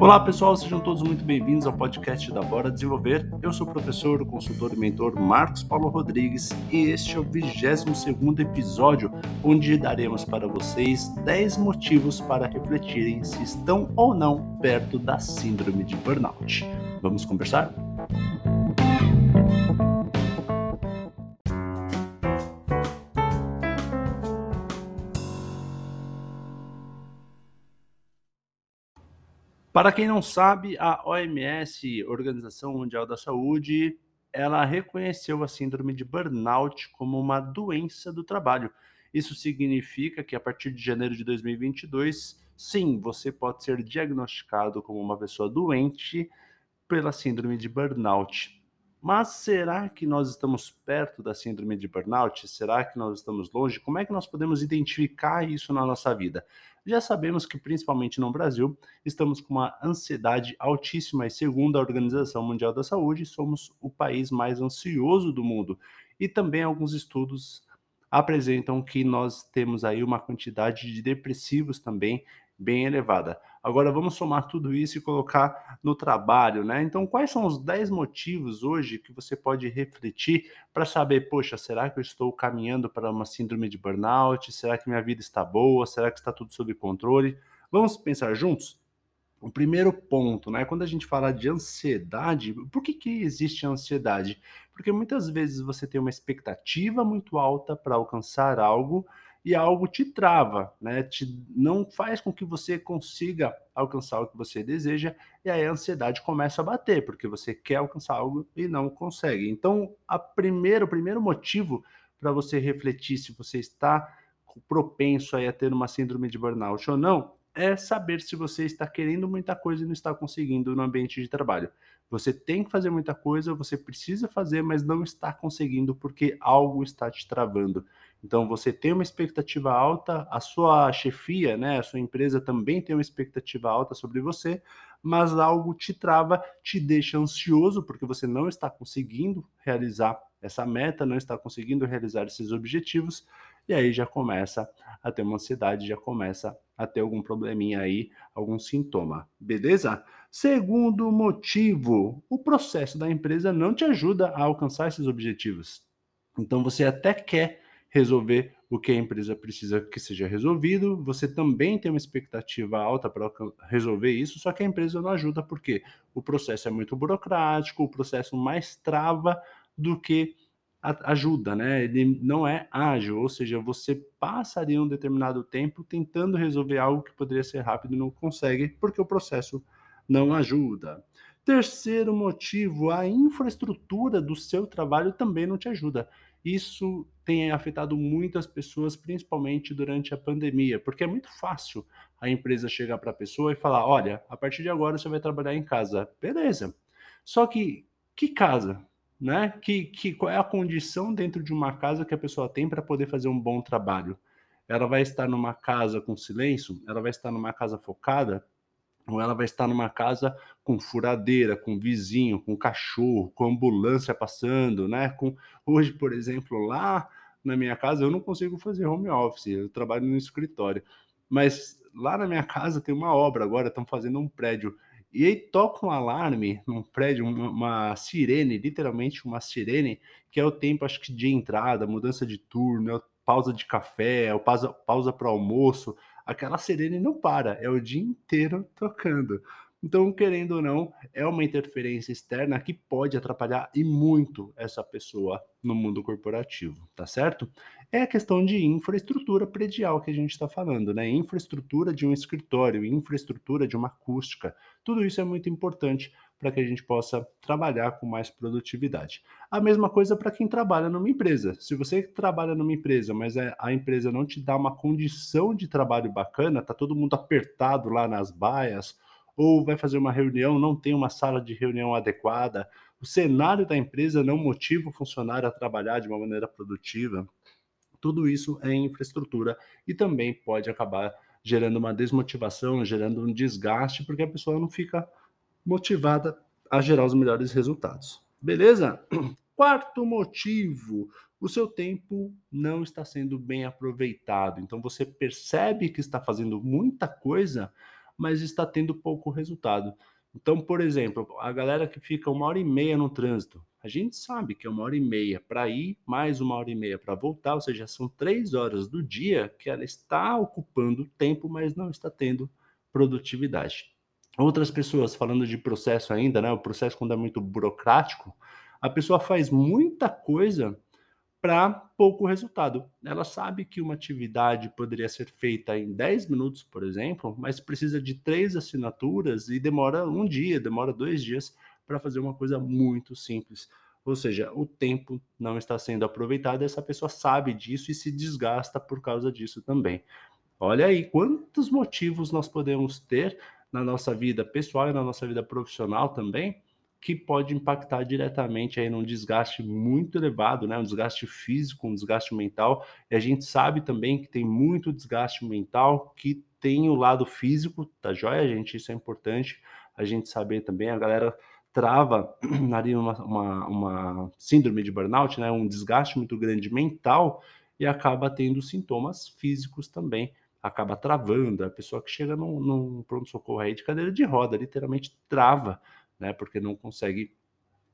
Olá pessoal, sejam todos muito bem-vindos ao podcast da Bora Desenvolver. Eu sou o professor, consultor e mentor Marcos Paulo Rodrigues e este é o 22 episódio, onde daremos para vocês 10 motivos para refletirem se estão ou não perto da síndrome de burnout. Vamos conversar? Para quem não sabe, a OMS, Organização Mundial da Saúde, ela reconheceu a síndrome de burnout como uma doença do trabalho. Isso significa que a partir de janeiro de 2022, sim, você pode ser diagnosticado como uma pessoa doente pela síndrome de burnout. Mas será que nós estamos perto da síndrome de burnout? Será que nós estamos longe? Como é que nós podemos identificar isso na nossa vida? Já sabemos que, principalmente no Brasil, estamos com uma ansiedade altíssima e, segundo a Organização Mundial da Saúde, somos o país mais ansioso do mundo. E também alguns estudos apresentam que nós temos aí uma quantidade de depressivos também bem elevada. Agora vamos somar tudo isso e colocar no trabalho, né? Então, quais são os 10 motivos hoje que você pode refletir para saber, poxa, será que eu estou caminhando para uma síndrome de burnout? Será que minha vida está boa? Será que está tudo sob controle? Vamos pensar juntos? O primeiro ponto, né? Quando a gente fala de ansiedade, por que, que existe ansiedade? Porque muitas vezes você tem uma expectativa muito alta para alcançar algo e algo te trava, né? Te, não faz com que você consiga alcançar o que você deseja, e aí a ansiedade começa a bater, porque você quer alcançar algo e não consegue. Então, a primeiro, o primeiro motivo para você refletir se você está propenso a ter uma síndrome de burnout ou não, é saber se você está querendo muita coisa e não está conseguindo no ambiente de trabalho. Você tem que fazer muita coisa, você precisa fazer, mas não está conseguindo porque algo está te travando. Então você tem uma expectativa alta, a sua chefia, né, a sua empresa também tem uma expectativa alta sobre você, mas algo te trava, te deixa ansioso porque você não está conseguindo realizar essa meta, não está conseguindo realizar esses objetivos, e aí já começa a ter uma ansiedade, já começa a ter algum probleminha aí, algum sintoma, beleza? Segundo motivo, o processo da empresa não te ajuda a alcançar esses objetivos. Então você até quer resolver o que a empresa precisa que seja resolvido. Você também tem uma expectativa alta para resolver isso, só que a empresa não ajuda porque o processo é muito burocrático, o processo mais trava do que ajuda, né? Ele não é ágil, ou seja, você passaria um determinado tempo tentando resolver algo que poderia ser rápido e não consegue porque o processo não ajuda. Terceiro motivo, a infraestrutura do seu trabalho também não te ajuda. Isso tem afetado muitas pessoas, principalmente durante a pandemia, porque é muito fácil a empresa chegar para a pessoa e falar: olha, a partir de agora você vai trabalhar em casa. Beleza. Só que que casa? Né? Que, que, qual é a condição dentro de uma casa que a pessoa tem para poder fazer um bom trabalho? Ela vai estar numa casa com silêncio? Ela vai estar numa casa focada? Ou ela vai estar numa casa com furadeira, com vizinho, com cachorro, com ambulância passando, né? Com hoje, por exemplo, lá na minha casa eu não consigo fazer home office, eu trabalho no escritório, mas lá na minha casa tem uma obra agora, estão fazendo um prédio. E aí toca um alarme num prédio, uma, uma, sirene, literalmente uma sirene, que é o tempo, acho que de entrada, mudança de turno, é pausa de café, é pausa, pausa para almoço aquela sirene não para, é o dia inteiro tocando. Então, querendo ou não, é uma interferência externa que pode atrapalhar e muito essa pessoa no mundo corporativo, tá certo? É a questão de infraestrutura predial que a gente está falando, né? Infraestrutura de um escritório, infraestrutura de uma acústica. Tudo isso é muito importante para que a gente possa trabalhar com mais produtividade. A mesma coisa para quem trabalha numa empresa. Se você trabalha numa empresa, mas é, a empresa não te dá uma condição de trabalho bacana, tá todo mundo apertado lá nas baias, ou vai fazer uma reunião, não tem uma sala de reunião adequada, o cenário da empresa não motiva o funcionário a trabalhar de uma maneira produtiva. Tudo isso é infraestrutura e também pode acabar gerando uma desmotivação, gerando um desgaste, porque a pessoa não fica motivada a gerar os melhores resultados. Beleza? Quarto motivo, o seu tempo não está sendo bem aproveitado. Então você percebe que está fazendo muita coisa, mas está tendo pouco resultado. Então, por exemplo, a galera que fica uma hora e meia no trânsito, a gente sabe que é uma hora e meia para ir, mais uma hora e meia para voltar, ou seja, são três horas do dia que ela está ocupando tempo, mas não está tendo produtividade. Outras pessoas, falando de processo ainda, né? O processo quando é muito burocrático, a pessoa faz muita coisa para pouco resultado. Ela sabe que uma atividade poderia ser feita em 10 minutos, por exemplo, mas precisa de três assinaturas e demora um dia, demora dois dias para fazer uma coisa muito simples. Ou seja, o tempo não está sendo aproveitado, essa pessoa sabe disso e se desgasta por causa disso também. Olha aí quantos motivos nós podemos ter na nossa vida pessoal e na nossa vida profissional também que pode impactar diretamente aí num desgaste muito elevado, né? Um desgaste físico, um desgaste mental. E a gente sabe também que tem muito desgaste mental que tem o lado físico, tá joia, gente? Isso é importante a gente saber também. A galera trava ali uma, uma, uma síndrome de burnout, né? Um desgaste muito grande mental e acaba tendo sintomas físicos também. Acaba travando. A pessoa que chega num, num pronto-socorro aí de cadeira de roda, literalmente trava né? Porque não consegue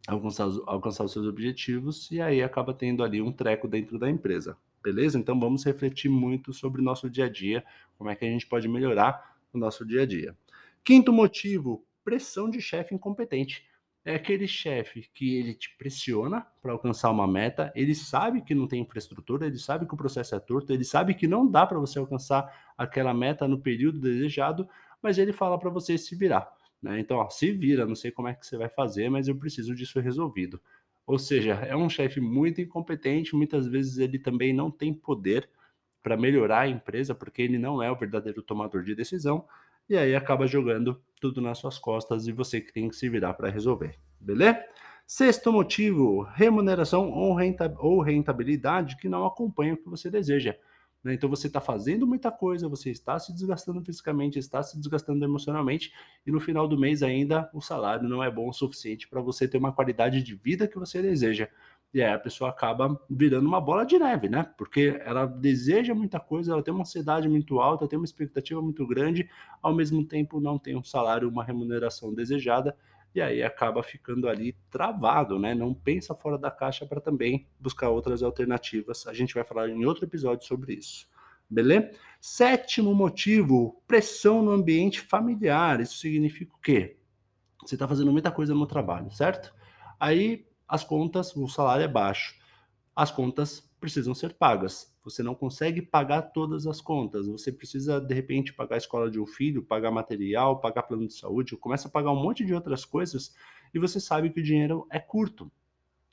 alcançar, alcançar os seus objetivos e aí acaba tendo ali um treco dentro da empresa. Beleza? Então vamos refletir muito sobre o nosso dia a dia, como é que a gente pode melhorar o nosso dia a dia. Quinto motivo, pressão de chefe incompetente. É aquele chefe que ele te pressiona para alcançar uma meta, ele sabe que não tem infraestrutura, ele sabe que o processo é torto, ele sabe que não dá para você alcançar aquela meta no período desejado, mas ele fala para você se virar. Né? Então, ó, se vira, não sei como é que você vai fazer, mas eu preciso disso resolvido. Ou seja, é um chefe muito incompetente, muitas vezes ele também não tem poder para melhorar a empresa, porque ele não é o verdadeiro tomador de decisão, e aí acaba jogando tudo nas suas costas e você que tem que se virar para resolver. Beleza? Sexto motivo, remuneração ou rentabilidade que não acompanha o que você deseja. Né? Então você está fazendo muita coisa, você está se desgastando fisicamente, está se desgastando emocionalmente, e no final do mês ainda o salário não é bom o suficiente para você ter uma qualidade de vida que você deseja. E aí a pessoa acaba virando uma bola de neve, né? Porque ela deseja muita coisa, ela tem uma ansiedade muito alta, tem uma expectativa muito grande, ao mesmo tempo não tem um salário, uma remuneração desejada, e aí acaba ficando ali travado, né? Não pensa fora da caixa para também buscar outras alternativas. A gente vai falar em outro episódio sobre isso. Beleza? Sétimo motivo, pressão no ambiente familiar. Isso significa o quê? Você está fazendo muita coisa no trabalho, certo? Aí as contas, o salário é baixo. As contas precisam ser pagas. Você não consegue pagar todas as contas. Você precisa, de repente, pagar a escola de um filho, pagar material, pagar plano de saúde, começa a pagar um monte de outras coisas e você sabe que o dinheiro é curto.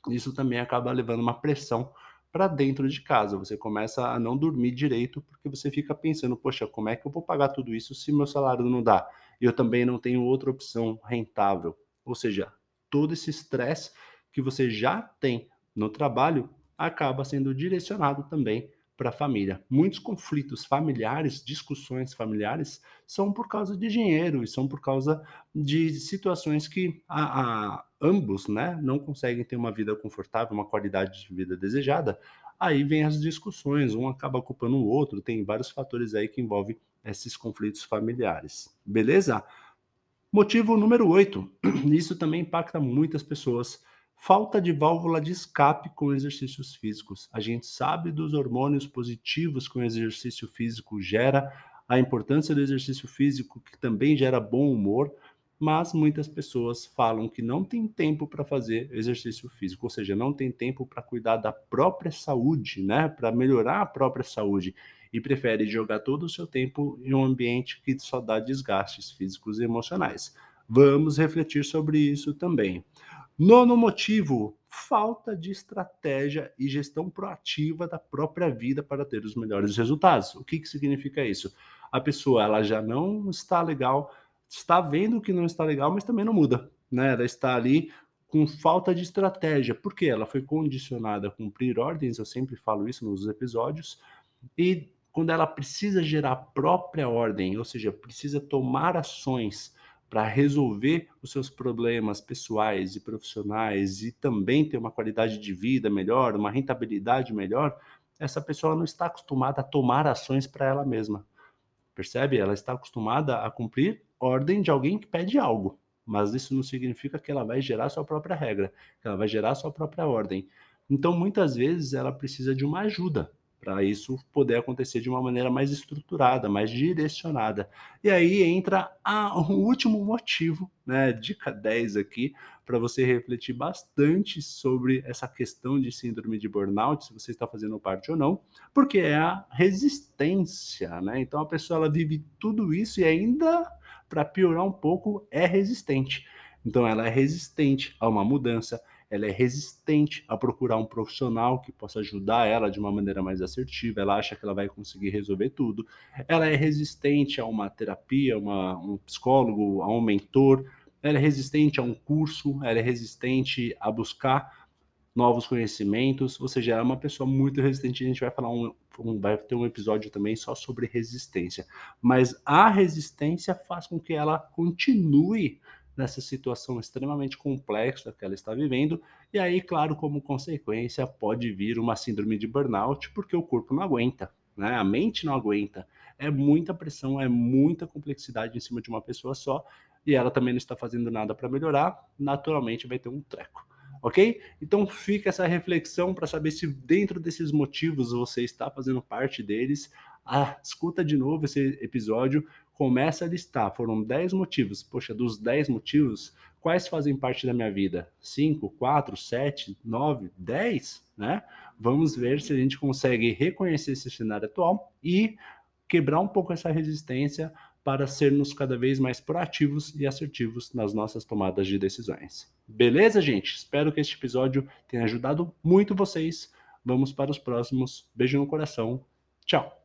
Isso também acaba levando uma pressão para dentro de casa. Você começa a não dormir direito porque você fica pensando, poxa, como é que eu vou pagar tudo isso se meu salário não dá? E eu também não tenho outra opção rentável. Ou seja, todo esse estresse que você já tem no trabalho acaba sendo direcionado também para a família. Muitos conflitos familiares, discussões familiares, são por causa de dinheiro e são por causa de situações que a, a, ambos né, não conseguem ter uma vida confortável, uma qualidade de vida desejada. Aí vem as discussões, um acaba culpando o outro, tem vários fatores aí que envolvem esses conflitos familiares. Beleza? Motivo número 8. Isso também impacta muitas pessoas Falta de válvula de escape com exercícios físicos. A gente sabe dos hormônios positivos que o exercício físico gera, a importância do exercício físico que também gera bom humor, mas muitas pessoas falam que não tem tempo para fazer exercício físico, ou seja, não tem tempo para cuidar da própria saúde, né, para melhorar a própria saúde e prefere jogar todo o seu tempo em um ambiente que só dá desgastes físicos e emocionais. Vamos refletir sobre isso também. Nono motivo, falta de estratégia e gestão proativa da própria vida para ter os melhores resultados. O que, que significa isso? A pessoa ela já não está legal, está vendo que não está legal, mas também não muda. Né? Ela está ali com falta de estratégia, porque ela foi condicionada a cumprir ordens, eu sempre falo isso nos episódios, e quando ela precisa gerar a própria ordem, ou seja, precisa tomar ações para resolver os seus problemas pessoais e profissionais e também ter uma qualidade de vida melhor, uma rentabilidade melhor, essa pessoa não está acostumada a tomar ações para ela mesma. Percebe? Ela está acostumada a cumprir ordem de alguém que pede algo, mas isso não significa que ela vai gerar sua própria regra, que ela vai gerar sua própria ordem. Então, muitas vezes, ela precisa de uma ajuda para isso poder acontecer de uma maneira mais estruturada, mais direcionada. E aí entra o último motivo, né, dica 10 aqui, para você refletir bastante sobre essa questão de síndrome de burnout, se você está fazendo parte ou não, porque é a resistência, né? Então a pessoa ela vive tudo isso e ainda para piorar um pouco é resistente. Então ela é resistente a uma mudança, ela é resistente a procurar um profissional que possa ajudar ela de uma maneira mais assertiva, ela acha que ela vai conseguir resolver tudo, ela é resistente a uma terapia, uma, um psicólogo, a um mentor, ela é resistente a um curso, ela é resistente a buscar novos conhecimentos, ou seja, ela é uma pessoa muito resistente. A gente vai falar um, um, vai ter um episódio também só sobre resistência. Mas a resistência faz com que ela continue nessa situação extremamente complexa que ela está vivendo, e aí, claro, como consequência, pode vir uma síndrome de burnout, porque o corpo não aguenta, né? A mente não aguenta. É muita pressão, é muita complexidade em cima de uma pessoa só, e ela também não está fazendo nada para melhorar, naturalmente vai ter um treco. Ok? Então fica essa reflexão para saber se dentro desses motivos você está fazendo parte deles. Ah, escuta de novo esse episódio, começa a listar. Foram 10 motivos. Poxa, dos 10 motivos, quais fazem parte da minha vida? 5, 4, 7, 9, 10? Né? Vamos ver se a gente consegue reconhecer esse cenário atual e quebrar um pouco essa resistência para sermos cada vez mais proativos e assertivos nas nossas tomadas de decisões. Beleza, gente? Espero que este episódio tenha ajudado muito vocês. Vamos para os próximos. Beijo no coração. Tchau!